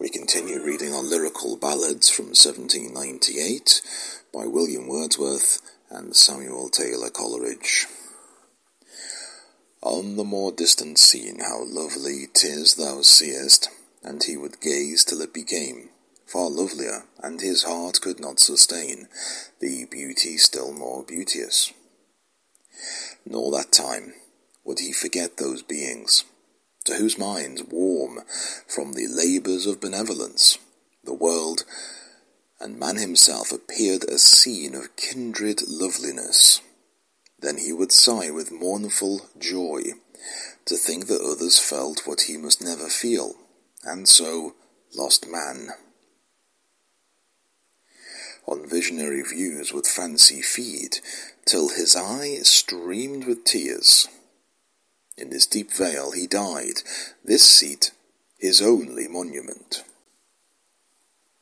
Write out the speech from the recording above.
We continue reading our lyrical ballads from 1798 by William Wordsworth and Samuel Taylor Coleridge. On the more distant scene how lovely 'tis thou seest, and he would gaze till it became far lovelier, and his heart could not sustain the beauty still more beauteous. Nor that time would he forget those beings to whose minds warm from the labours of benevolence, the world and man himself appeared a scene of kindred loveliness. Then he would sigh with mournful joy to think that others felt what he must never feel, and so lost man. On visionary views would fancy feed, till his eye streamed with tears in this deep vale he died, this seat his only monument.